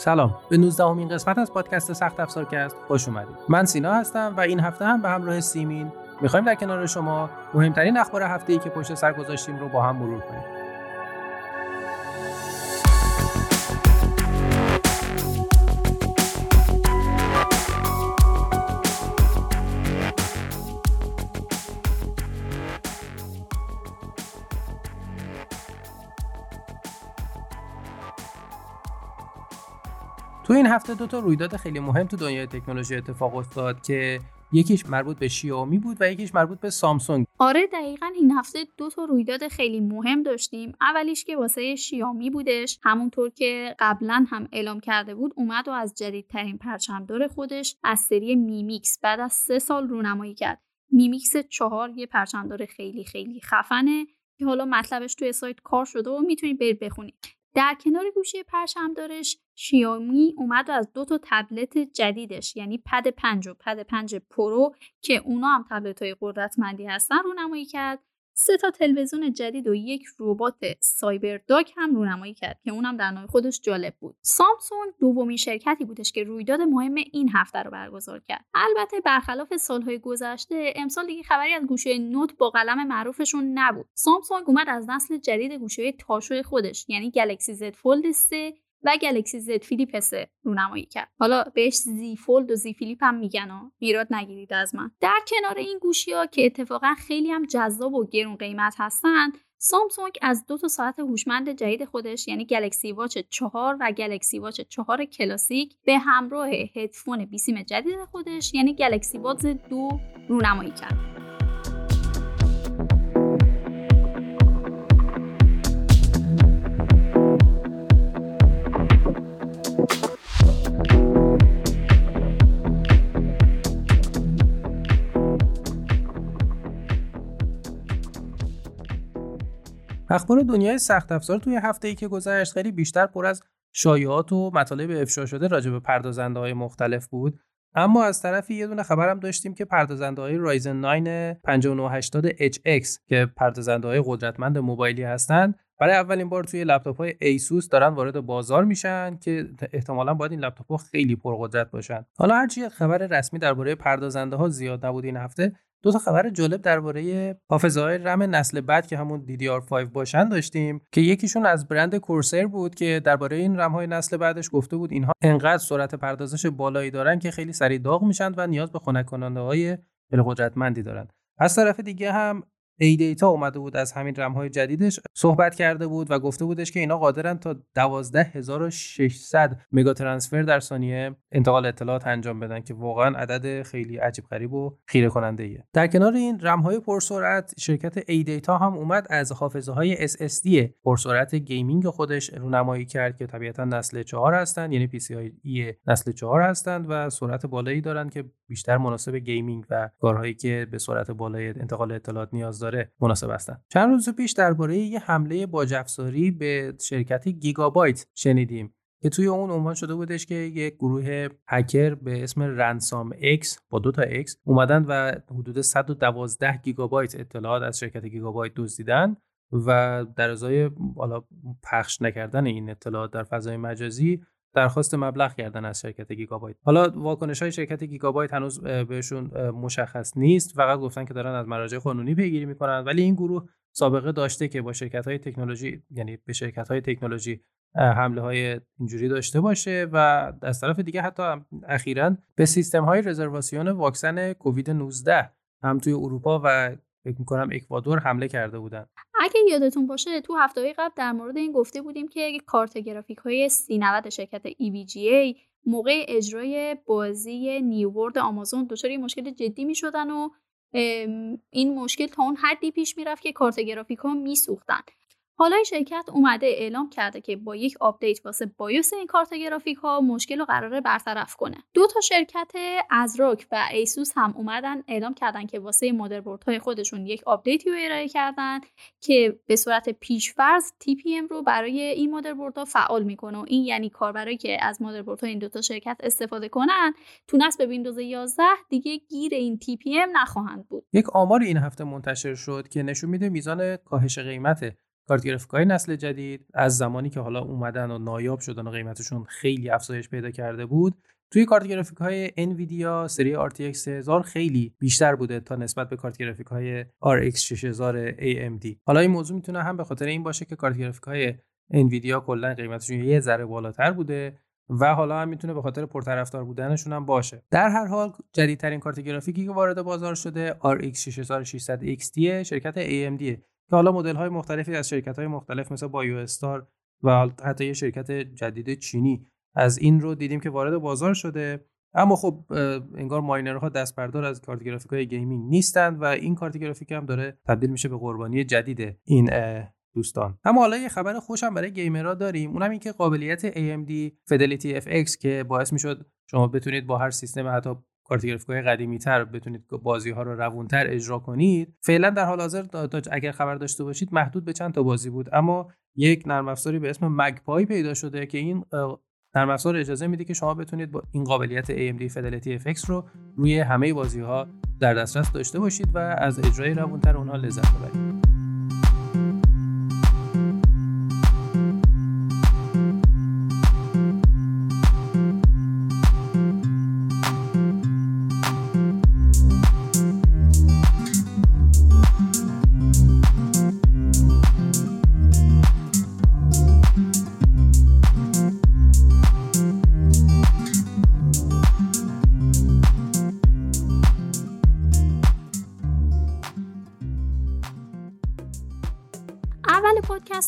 سلام. به 19 امین قسمت از پادکست سخت افزارکست خوش اومدید. من سینا هستم و این هفته هم به همراه سیمین می‌خوایم در کنار شما مهمترین اخبار هفته ای که پشت سر گذاشتیم رو با هم مرور کنیم. تو این هفته دو تا رویداد خیلی مهم تو دنیای تکنولوژی اتفاق افتاد که یکیش مربوط به شیائومی بود و یکیش مربوط به سامسونگ. آره دقیقا این هفته دو تا رویداد خیلی مهم داشتیم. اولیش که واسه شیائومی بودش همونطور که قبلا هم اعلام کرده بود اومد و از جدیدترین پرچمدار خودش از سری Mi Mix بعد از سه سال رونمایی کرد. Mi Mix چهار یه پرچمدار خیلی خیلی خفنه که حالا مطلبش توی سایت کار شده و می‌تونید برید بخونید در کنار گوشی پرچمدارش شیائومی اومد از دو تا تبلت جدیدش یعنی پد 5 و پد 5 Pro که اونا هم تبلت های قدرتمندی هستن رونمایی کرد. سه تا تلویزیون جدید و یک ربات CyberDog هم رونمایی کرد که اونم در نوع خودش جالب بود. سامسونگ دومین شرکتی بودش که رویداد مهم این هفته رو برگزار کرد. البته برخلاف سالهای گذشته امسال دیگه خبری از گوشی نوت با قلم معروفشون نبود. سامسونگ اومد از نسل جدید گوشی تاشو خودش یعنی گلکسی زد Fold 3 و گلکسی زد Flip سه رونمایی کرد. حالا بهش Z Fold و Z Flip هم میگن و ایراد نگیرید از من. در کنار این گوشی ها که اتفاقا خیلی هم جذاب و گرون قیمت هستند سامسونگ از دو تا ساعت هوشمند جدید خودش یعنی گلکسی واچ 4 و گلکسی واچ 4 کلاسیک به همراه هدفون بیسیم جدید خودش یعنی گلکسی Buds 2 رونمایی کرد. اخبار دنیای سخت افزار توی هفته ای که گذشت خیلی بیشتر پر از شایعات و مطالب افشا شده راجع به پردازنده های مختلف بود. اما از طرفی یه دونه خبرم داشتیم که پردازنده های رایزن 9 5980 HX که پردازنده های قدرتمند موبایلی هستند برای اولین بار توی لپتاپ های ایسوس دارن وارد بازار میشن که احتمالا باید این لپتاپ ها خیلی پرقدرت باشن. حالا هرچی خبر رسمی درباره پردازنده ها زیاد نبود این هفته دو تا خبر جالب درباره حافظه های رم نسل بعد که همون DDR5 باشن داشتیم که یکیشون از برند کورسر بود که درباره این رم های نسل بعدش گفته بود اینها انقدر سرعت پردازش بالایی دارن که خیلی سریع داغ میشن و نیاز به خنک کننده قدرتمندی دارن. از طرف دیگه هم ای دیتا اومده بود از همین رم های جدیدش صحبت کرده بود و گفته بودش که اینا قادرن تا 12600 مگا ترانسفر در ثانیه انتقال اطلاعات انجام بدن که واقعا عدد خیلی عجیب غریب و خیره کننده ایه. در کنار این رم های پرسرعت شرکت ای دیتا هم اومد از حافظه های SSD پرسرعت گیمینگ خودش رونمایی کرد که طبیعتا نسل 4 هستند یعنی ای نسل 4 هستند و سرعت بالایی دارن که بیشتر مناسب گیمینگ و کارهایی که به سرعت بالای انتقال اطلاعات نیاز داره مناسب هستن. چند روز پیش درباره یه حمله باج افزاری به شرکت گیگابایت شنیدیم که توی اون عنوان شده بودش که یک گروه هکر به اسم رنسام اکس با دو تا اکس اومدن و حدود 112 گیگابایت اطلاعات از شرکت گیگابایت دزدیدن و در ازای حالا پخش نکردن این اطلاعات در فضای مجازی درخواست مبلغ کردن از شرکت گیگابایت. حالا واکنش های شرکت گیگابایت هنوز بهشون مشخص نیست. فقط گفتن که دارن از مراجع قانونی پیگیری می‌کنن. ولی این گروه سابقه داشته که با شرکت های تکنولوژی یعنی به شرکت های تکنولوژی حمله های اینجوری داشته باشه و از طرف دیگه حتی اخیرا به سیستم های رزرواسیون واکسن کووید 19 هم توی اروپا و فکر می‌کنم اکوادور حمله کرده بودن. اگه یادتون باشه تو هفته قبل در مورد این گفته بودیم که کارت گرافیک های 3090 شرکت EVGA موقع اجرای بازی New World آمازون دچار مشکل جدی می شدن و این مشکل تا اون حدی پیش می‌رفت که کارت گرافیک ها میسوختن. حالا شرکت اومده اعلام کرده که با یک آپدیت واسه بایوس این کارت گرافیک ها مشکل رو قراره برطرف کنه. دو تا شرکت ASRock و ایسوس هم اومدن اعلام کردن که واسه مادربرد های خودشون یک آپدیتی رو ارائه کردن که به صورت پیشفرض TPM رو برای این مادربردها فعال می‌کنه و این یعنی کاربرایی که از مادربردها این دو تا شرکت استفاده کنن تو نصب ویندوز 11 دیگه گیر این TPM نخواهند بود. یک آمار این هفته منتشر شد که نشون میده میزان کاهش قیمت کارت گرافیک های نسل جدید از زمانی که حالا اومدن و نایاب شدن و قیمتشون خیلی افزایش پیدا کرده بود توی کارت گرافیک های انویدیا سری RTX 3000 خیلی بیشتر بوده تا نسبت به کارت گرافیک های RX 6000 AMD حالا این موضوع می‌تونه هم به خاطر این باشه که کارت گرافیک های انویدیا کلا قیمتشون یه ذره بالاتر بوده و حالا هم می‌تونه به خاطر پرطرفدار بودنشون هم باشه. در هر حال جدیدترین کارت گرافیکی که وارد بازار شده RX 6600 XT شرکت AMD که حالا مدل های مختلفی از شرکت های مختلف مثل بایو استار و حتی یه شرکت جدید چینی از این رو دیدیم که وارد بازار شده. اما خب انگار ماینرها دست بردار از کارت گرافیک های گیمینگ نیستند و این کارت گرافیک هم داره تبدیل میشه به قربانی جدید این دوستان. اما حالا یه خبر خوشم برای گیمرها داریم. اونم این که قابلیت AMD Fidelity FX که باعث می‌شد شما بتونید با هر سیستم حتی کارت گرافیک قدیمی تر بتونید بازی ها رو روونتر اجرا کنید فعلا در حال حاضر اگر خبر داشته باشید محدود به چند تا بازی بود اما یک نرم افزاری به اسم مگپای پیدا شده که این نرم افزار اجازه میده که شما بتونید با این قابلیت AMD Fidelity FX رو روی همه بازی ها در دسترس داشته باشید و از اجرای روونتر اونها لذت ببرید.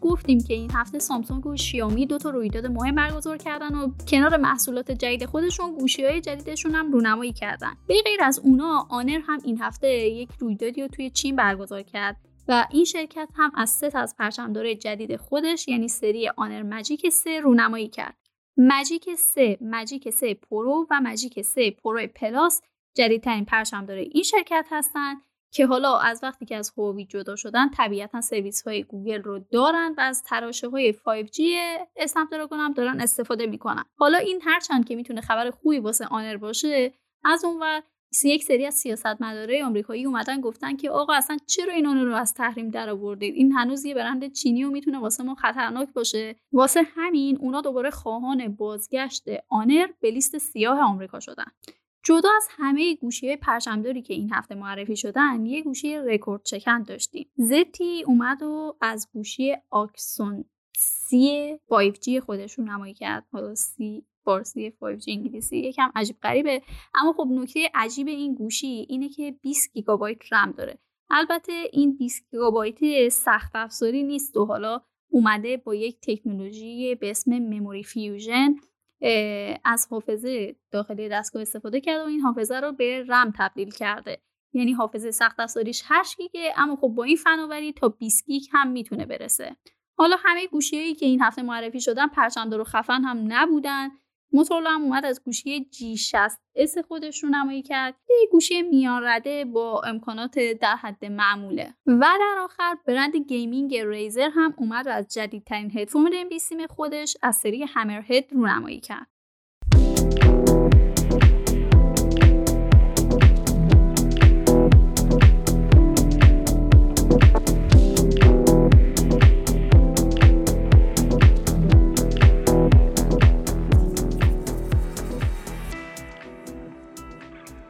گفتیم که این هفته سامسونگ و شیائومی دو تا رویداد مهم برگزار کردن و کنار محصولات جدید خودشون گوشی های جدیدشون هم رونمایی کردن. به غیر از اونا آنر هم این هفته یک رویدادی رو توی چین برگزار کرد و این شرکت هم از سه تا پرچمدار جدید خودش یعنی سری آنر Magic 3 رونمایی کرد. Magic 3 Magic 3 Pro و Magic 3 Pro Plus جدیدترین پرچمدار این شرکت هستند که حالا از وقتی که از هواوی جدا شدن طبیعتا سرویس های گوگل رو دارن و از تراشه های 5G Snapdragon هم دارن استفاده می‌کنن. حالا این هرچند که می‌تونه خبر خوبی واسه آنر باشه از اونور یک سری از سیاستمدارای آمریکایی اومدن گفتن که آقا اصلا چرا این آنر رو از تحریم در آوردید این هنوز یه برند چینی و می‌تونه واسه ما خطرناک باشه. واسه همین اونا دوباره خواهان بازگشت آنر به لیست سیاه آمریکا شدن. جدا از همه گوشی های پرچمداری که این هفته معرفی شدن یه گوشی رکورد شکن داشتیم. ZTE اومد و از گوشی Axon سی 5G خودش رونمایی کرد. حالا سی فارسی 5G انگلیسی یکم عجیب غریبه. اما خب نکته عجیب این گوشی اینه که 20 گیگابایت رم داره. البته این 20 گیگابایت سخت افزاری نیست و حالا اومده با یک تکنولوژی به اسم memory fusion از حافظه داخلی دستگاه استفاده کرده و این حافظه رو به رم تبدیل کرده. یعنی حافظه سخت افزاریش 8 گیگه اما خب با این فناوری تا 20 گیگ هم می‌تونه برسه. حالا همه گوشیهایی که این هفته معرفی شدن پرچمدار و خفن هم نبودن. موتورولا هم اومد از گوشی G60S خودش رونمایی کرد. یه گوشی میان رده با امکانات در حد معموله. و در آخر برند gaming Razer هم اومد و از جدیدترین هدفون ام خودش از سری Hammerhead رونمایی کرد.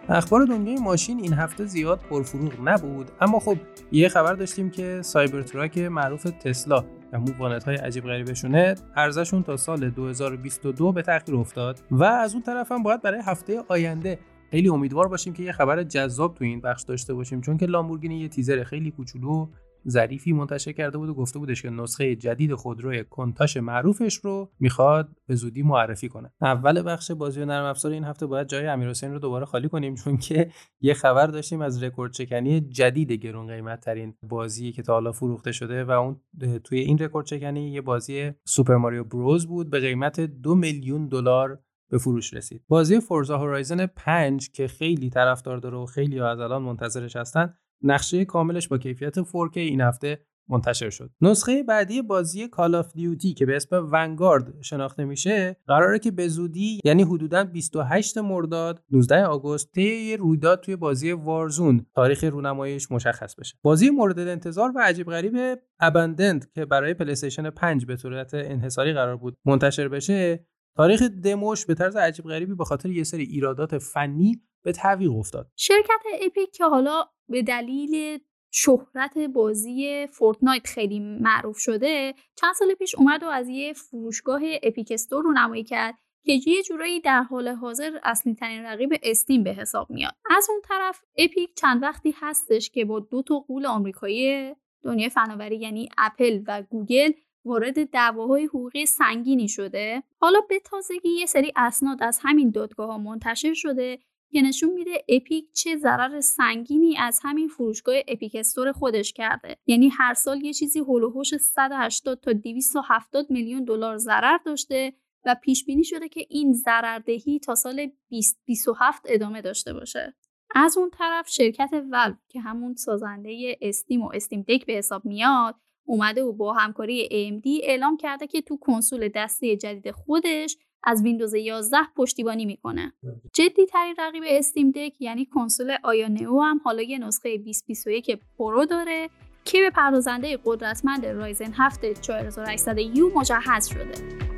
اخبار دنیای ماشین این هفته زیاد پرفروغ نبود اما خب یه خبر داشتیم که Cybertruck معروف تسلا و وانت های عجیب غریبشونه عرضه‌شون تا سال 2022 به تاخیر افتاد و از اون طرف هم باید برای هفته آینده خیلی امیدوار باشیم که یه خبر جذاب تو این بخش داشته باشیم چون که لامبورگینی یه تیزر خیلی کوچولو ظریفی منتشر کرده بود و گفته بودش که نسخه جدید خودروی Countach معروفش رو می‌خواد به زودی معرفی کنه اول بخش بازی و نرم افزار این هفته باید جای امیرحسین رو دوباره خالی کنیم چون که یه خبر داشتیم از رکورد شکنی جدید گرون قیمت ترین بازی که تا حالا فروخته شده و اون توی این رکورد شکنی یه بازی Super Mario Bros بود به قیمت دو میلیون دلار به فروش رسید. بازی Forza Horizon 5 که خیلی طرفدار داره و خیلی از الان منتظرش هستن نقشه کاملش با کیفیت 4K این هفته منتشر شد. نسخه بعدی بازی Call of Duty که به اسم Vanguard شناخته میشه قراره که به زودی یعنی حدودا 28 مرداد 19 آگوست طی رویداد توی بازی Warzone تاریخ رونماییش مشخص بشه. بازی مورد انتظار و عجیب غریب Abandoned که برای پلی 5 به صورت انحصاری قرار بود منتشر بشه تاریخ دموش به طرز عجیب غریبی به خاطر یه سری ایرادات فنی به تعویق افتاد. شرکت Epic که حالا به دلیل شهرت بازی Fortnite خیلی معروف شده چند سال پیش اومد و از یه فروشگاه Epic Store رونمایی کرد که یه جورایی در حال حاضر اصلی ترین رقیب Steam به حساب میاد. از اون طرف Epic چند وقتی هستش که با دو تا غول آمریکایی دنیای فناوری یعنی اپل و گوگل وارد دعواهای حقوقی سنگینی شده. حالا به تازگی یه سری اسناد از همین دادگاه ها منتشر شده که نشون میده Epic چه ضرر سنگینی از همین فروشگاه Epic Store خودش کرده. یعنی هر سال یه چیزی حول 180 تا 270 میلیون دلار ضرر داشته و پیش بینی شده که این ضرردهی تا سال 2027 ادامه داشته باشه. از اون طرف شرکت ولو که همون سازنده Steam و Steam Deck به حساب میاد اومده و با همکاری AMD اعلام کرده که تو کنسول دستی جدید خودش از ویندوز 11 پشتیبانی می‌کنه. جدی ترین رقیب Steam Deck یعنی کنسول Aya Neo هم حالا یه نسخه 2021 Pro داره که به پردازنده قدرتمند Ryzen 7 4800U مجهز شده.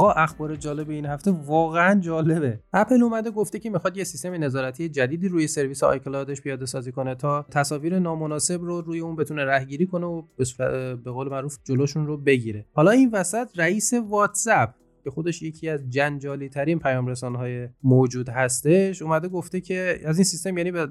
آقا اخبار جالب این هفته واقعا جالبه. اپل اومده گفته که می‌خواد یه سیستم نظارتی جدیدی روی سرویس iCloud ش پیاده سازی کنه تا تصاویر نامناسب رو روی اون بتونه رهگیری کنه و به قول معروف جلوشون رو بگیره. حالا این وسط رئیس واتساپ که خودش یکی از جنجالی ترین پیام رسان های موجود هستش اومده گفته که از این سیستم یعنی به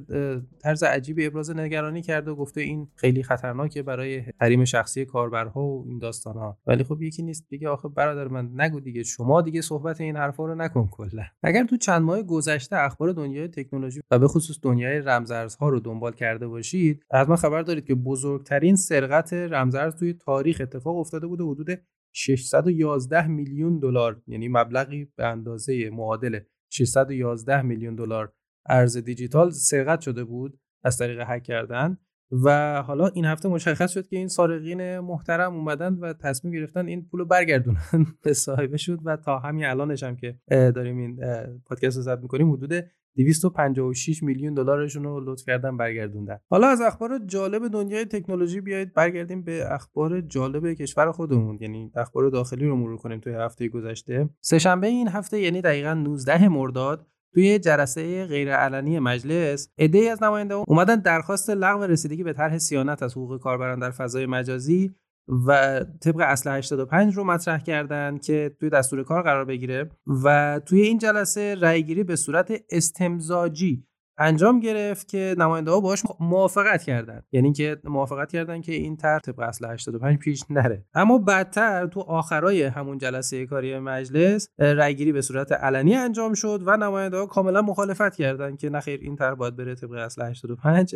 طرز عجیبی ابراز نگرانی کرده و گفته این خیلی خطرناکه برای حریم شخصی کاربرها و این داستان ها ولی خب یکی نیست دیگه آخه برادر من نگو دیگه شما دیگه صحبت این حرفا رو نکن کلا. اگر تو چند ماه گذشته اخبار دنیای تکنولوژی و به خصوص دنیای رمزارزها رو دنبال کرده باشید حتما خبر دارید که بزرگترین سرقت رمزارز توی تاریخ اتفاق افتاده بوده حدود 611 میلیون دلار یعنی مبلغی به اندازه معادل 611 میلیون دلار ارز دیجیتال سرقت شده بود از طریق هک کردن. و حالا این هفته مشخص شد که این سارقین محترم اومدن و تصمیم گرفتن این پولو برگردونن. به صاحبه شد و تا همین الانش هم که داریم این پادکست رو ضبط می‌کنیم حدود 256 میلیون دلارشون رو لطف کردن برگردوندن. حالا از اخبار جالب دنیای تکنولوژی بیایید برگردیم به اخبار جالب کشور خودمون. یعنی اخبار داخلی رو مرور کنیم توی هفته گذشته. سهشنبه این هفته یعنی دقیقا 19 مرداد توی جلسه غیرعلنی مجلس عده‌ای از نماینده اومدن درخواست لغو رسیدگی به طرح سیانت از حقوق کاربران در فضای مجازی. و طبق اصل 85 رو مطرح کردن که توی دستور کار قرار بگیره و توی این جلسه رأیگیری به صورت استمزاجی انجام گرفت که نماینده ها باهاش موافقت کردن. یعنی که موافقت کردن که این طرح طبق اصل 85 پیش نره. اما بعدتر تو آخرای همون جلسه کاری مجلس رأیگیری به صورت علنی انجام شد و نماینده ها کاملا مخالفت کردن که نخیر این طرح باید بره طبق اصل 85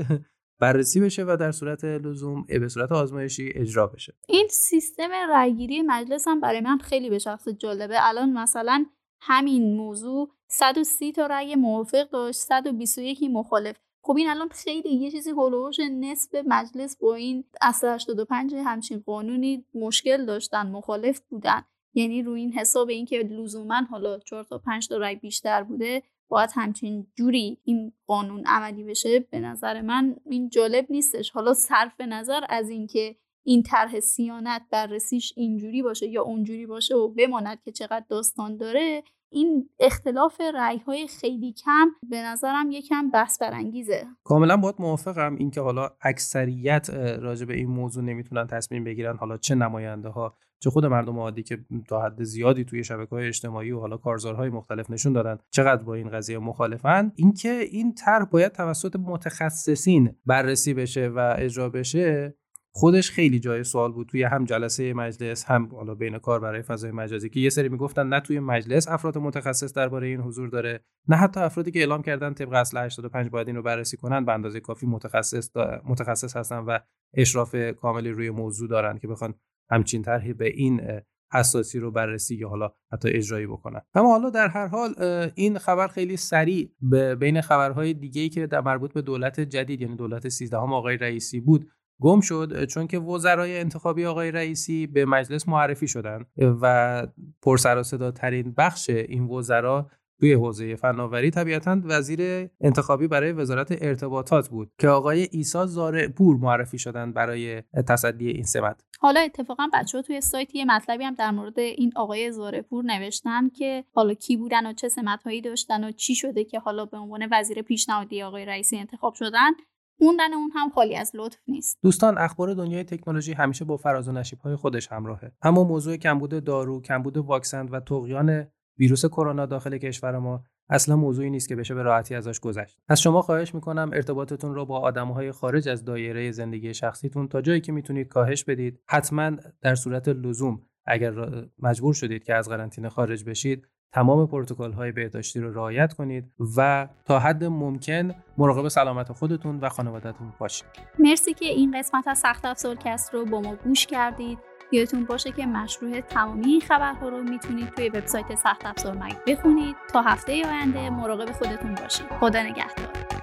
بررسی بشه و در صورت لزوم به صورت آزمایشی اجرا بشه. این سیستم رأیگیری مجلس هم برای من خیلی به شخص جالبه. الان مثلا همین موضوع 130 تا رأی موافق داشت 121 مخالف. خب این الان خیلی یه چیزی هولوش نصف مجلس با این اصل 85 همچین قانونی مشکل داشتن مخالف بودن. یعنی روی این حساب اینکه لزوما حالا 4 تا 5 تا رأی بیشتر بوده باید همچین جوری این قانون عملی بشه؟ به نظر من این جالب نیستش. حالا صرف نظر از اینکه این طرح سیانت بررسیش اینجوری باشه یا اونجوری باشه و بماند که چقدر داستان داره این اختلاف رأی های خیلی کم به نظرم یکم بحث برانگیزه. کاملا باید موافقم. اینکه حالا اکثریت راجع به این موضوع نمی‌تونن تصمیم بگیرن حالا چه نماینده ها چه خود مردم عادی که تا حد زیادی توی شبکه های اجتماعی و حالا کارزارهای مختلف نشون دادن چقدر با این قضیه مخالفن. اینکه این طرح باید توسط متخصصین بررسی بشه و اجرا بشه خودش خیلی جای سوال بود توی هم جلسه مجلس هم حالا بین کار برای فضای مجازی که یه سری می‌گفتن نه توی مجلس افراد متخصص درباره این حضور داره نه حتی افرادی که اعلام کردن طبق اصل 85 باید این رو بررسی کنن به اندازه کافی متخصص متخصص هستن و اشراف کاملی روی موضوع دارن که بخوان همچین طرحی به این اساسی رو بررسی یا حالا حتی اجرایی بکنن. اما حالا در هر حال این خبر خیلی سریع به بین خبرهای دیگه ای که در مربوط به دولت جدید یعنی دولت 13 آقای رئیسی بود گم شد چون که وزرای انتخابی آقای رئیسی به مجلس معرفی شدند و پرسر و ترین بخش این وزرا توی حوزه فناوری طبیعتا وزیر انتخابی برای وزارت ارتباطات بود که آقای ایسا زارع پور معرفی شدن برای تصدی این سمت حالا اتفاقا بچه ها توی سایت یه مطلبی هم در مورد این آقای زارع پور نوشتن که حالا کی بودن و چه سمت هایی داشتن و چی شده که حالا به عنوان وزیر پیشنهادی آقای رئیسی انتخاب شدن. موندن اون هم خالی از لطف نیست. دوستان اخبار دنیای تکنولوژی همیشه با فراز و نشیب های خودش همراهه. اما موضوع کمبود دارو کمبود واکسن و طغیان ویروس کرونا داخل کشور ما اصلا موضوعی نیست که بشه به راحتی ازش گذشت. از شما خواهش می‌کنم ارتباطتون رو با آدمهای خارج از دایره زندگی شخصیتون تا جایی که می‌تونید کاهش بدید. حتما در صورت لزوم اگر مجبور شدید که از قرنطینه خارج بشید تمام پروتکل های بهداشتی رو رعایت کنید و تا حد ممکن مراقب سلامت خودتون و خانوادهتون باشید. مرسی که این قسمت از سخت افزارکست رو با ما گوش کردید. یادتون باشه که مشروع تمامی این خبرها رو می‌تونید توی وبسایت سخت افزار مگ بخونید. تا هفته آینده مراقب خودتون باشید. خدا نگهدار.